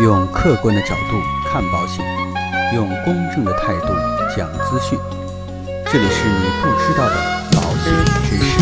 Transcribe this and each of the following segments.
用客观的角度看保险，用公正的态度讲资讯。这里是你不知道的保险知识。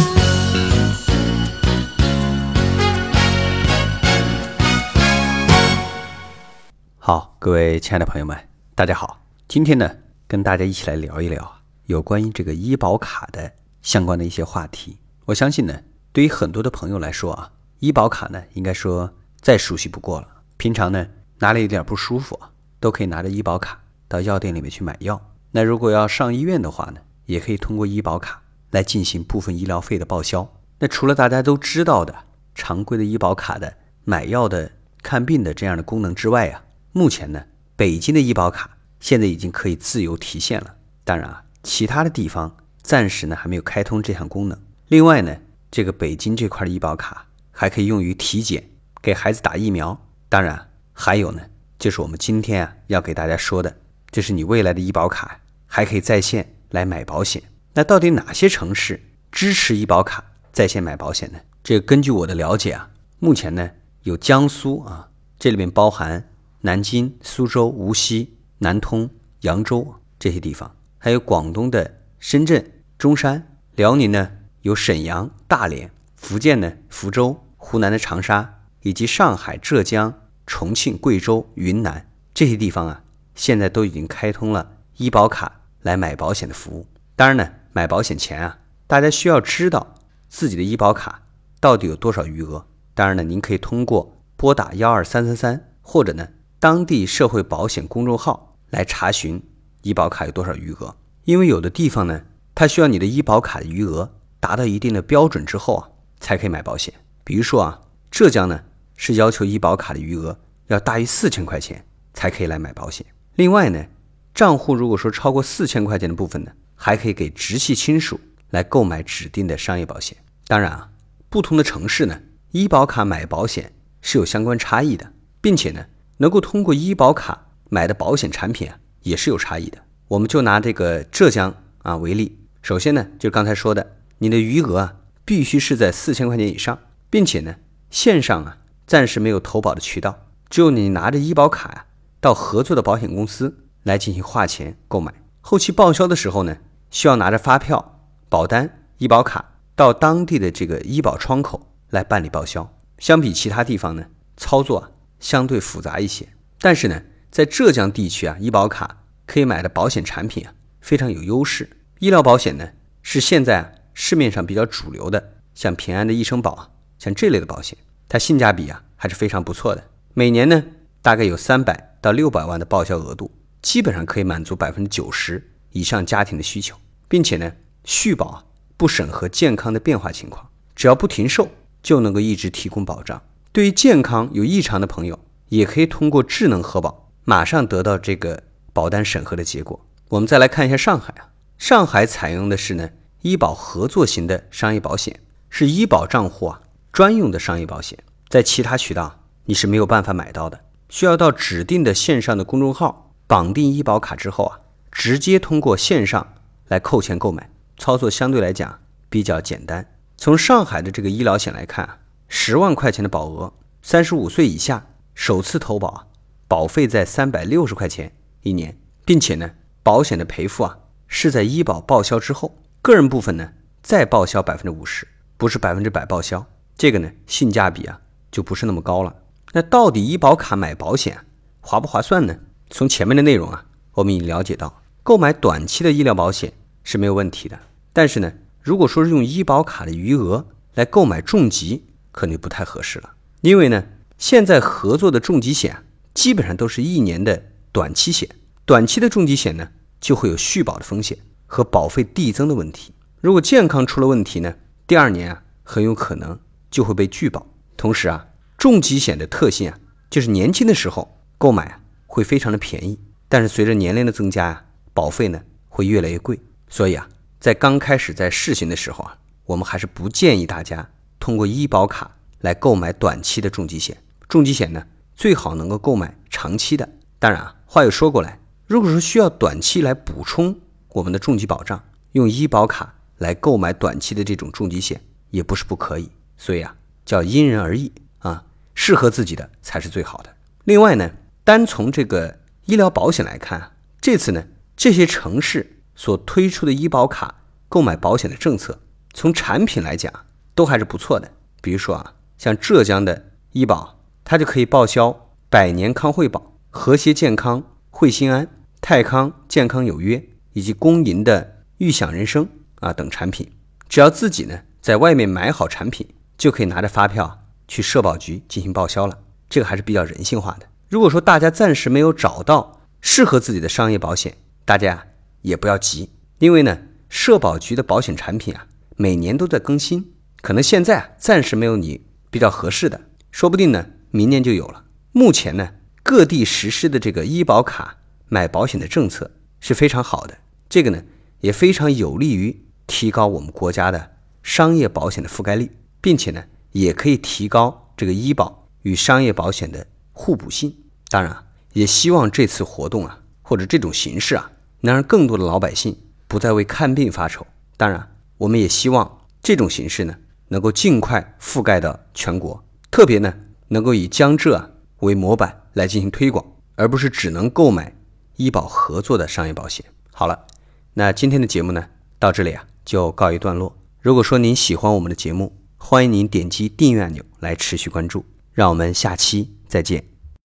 好，各位亲爱的朋友们，大家好。今天呢，跟大家一起来聊一聊有关于这个医保卡的相关的一些话题。我相信呢，对于很多的朋友来说啊，医保卡呢，应该说再熟悉不过了。平常呢，哪里有点不舒服啊，都可以拿着医保卡到药店里面去买药。那如果要上医院的话呢，也可以通过医保卡来进行部分医疗费的报销。那除了大家都知道的常规的医保卡的买药的、看病的这样的功能之外啊，目前呢，北京的医保卡现在已经可以自由提现了。当然啊，其他的地方暂时呢还没有开通这项功能。另外呢，这个北京这块的医保卡还可以用于体检、给孩子打疫苗。当然还有呢，就是我们今天啊要给大家说的，就是你未来的医保卡还可以在线来买保险。那到底哪些城市支持医保卡在线买保险呢？这根据我的了解啊，目前呢有江苏啊，这里面包含南京、苏州、无锡、南通、扬州这些地方，还有广东的深圳、中山，辽宁呢有沈阳、大连，福建呢福州，湖南的长沙，以及上海、浙江、重庆、贵州、云南这些地方啊，现在都已经开通了医保卡来买保险的服务。当然呢，买保险前啊，大家需要知道自己的医保卡到底有多少余额。当然呢，您可以通过拨打幺二三三三，或者呢当地社会保险公众号来查询医保卡有多少余额。因为有的地方呢，它需要你的医保卡的余额达到一定的标准之后啊，才可以买保险。比如说啊，浙江呢是要求医保卡的余额要大于四千块钱才可以来买保险。另外呢，账户如果说超过四千块钱的部分呢，还可以给直系亲属来购买指定的商业保险。当然啊，不同的城市呢，医保卡买保险是有相关差异的，并且呢，能够通过医保卡买的保险产品啊，也是有差异的。我们就拿这个浙江啊为例，首先呢，就刚才说的，你的余额啊，必须是在四千块钱以上，并且呢，线上啊暂时没有投保的渠道，只有你拿着医保卡呀、到合作的保险公司来进行划钱购买。后期报销的时候呢，需要拿着发票、保单、医保卡到当地的这个医保窗口来办理报销。相比其他地方呢，操作啊相对复杂一些。但是呢，在浙江地区啊，医保卡可以买的保险产品啊非常有优势。医疗保险呢是现在啊市面上比较主流的，像平安的医生保啊，像这类的保险，它性价比啊还是非常不错的。每年呢大概有三百到六百万的报销额度，基本上可以满足百分之九十以上家庭的需求，并且呢续保啊不审核健康的变化情况，只要不停售就能够一直提供保障。对于健康有异常的朋友，也可以通过智能核保，马上得到这个保单审核的结果。我们再来看一下上海啊，上海采用的是呢医保合作型的商业保险，是医保账户啊专用的商业保险，在其他渠道你是没有办法买到的，需要到指定的线上的公众号绑定医保卡之后啊，直接通过线上来扣钱购买，操作相对来讲比较简单。从上海的这个医疗险来看啊，十万块钱的保额，三十五岁以下首次投保啊，保费在三百六十块钱一年，并且呢，保险的赔付啊是在医保报销之后，个人部分呢再报销百分之五十，不是百分之百报销。这个呢性价比啊就不是那么高了。那到底医保卡买保险划不划算呢？从前面的内容啊，我们已了解到，购买短期的医疗保险是没有问题的。但是呢，如果说是用医保卡的余额来购买重疾，可能就不太合适了。因为呢，现在合作的重疾险啊基本上都是一年的短期险，短期的重疾险呢就会有续保的风险和保费递增的问题。如果健康出了问题呢，第二年啊很有可能就会被拒保。同时啊，重疾险的特性啊，就是年轻的时候购买啊会非常的便宜，但是随着年龄的增加啊，保费呢会越来越贵。所以啊，在刚开始在试行的时候啊，我们还是不建议大家通过医保卡来购买短期的重疾险。重疾险呢，最好能够购买长期的。当然啊，话又说过来，如果说需要短期来补充我们的重疾保障，用医保卡来购买短期的这种重疾险也不是不可以。所以啊，叫因人而异啊，适合自己的才是最好的。另外呢，单从这个医疗保险来看，这次呢，这些城市所推出的医保卡购买保险的政策，从产品来讲都还是不错的。比如说啊，像浙江的医保，它就可以报销百年康惠保、和谐健康、惠心安、泰康健康有约以及公银的预享人生啊等产品，只要自己呢在外面买好产品，就可以拿着发票去社保局进行报销了。这个还是比较人性化的。如果说大家暂时没有找到适合自己的商业保险，大家也不要急，因为呢，社保局的保险产品啊，每年都在更新，可能现在啊暂时没有你比较合适的，说不定呢明年就有了。目前呢，各地实施的这个医保卡买保险的政策是非常好的，这个呢也非常有利于提高我们国家的商业保险的覆盖率，并且呢也可以提高这个医保与商业保险的。互补性，当然也希望这次活动啊，或者这种形式啊，能让更多的老百姓不再为看病发愁。当然，我们也希望这种形式呢，能够尽快覆盖到全国，特别呢，能够以江浙啊为模板来进行推广，而不是只能购买医保合作的商业保险。好了，那今天的节目呢，到这里啊就告一段落。如果说您喜欢我们的节目，欢迎您点击订阅按钮来持续关注。让我们下期再见。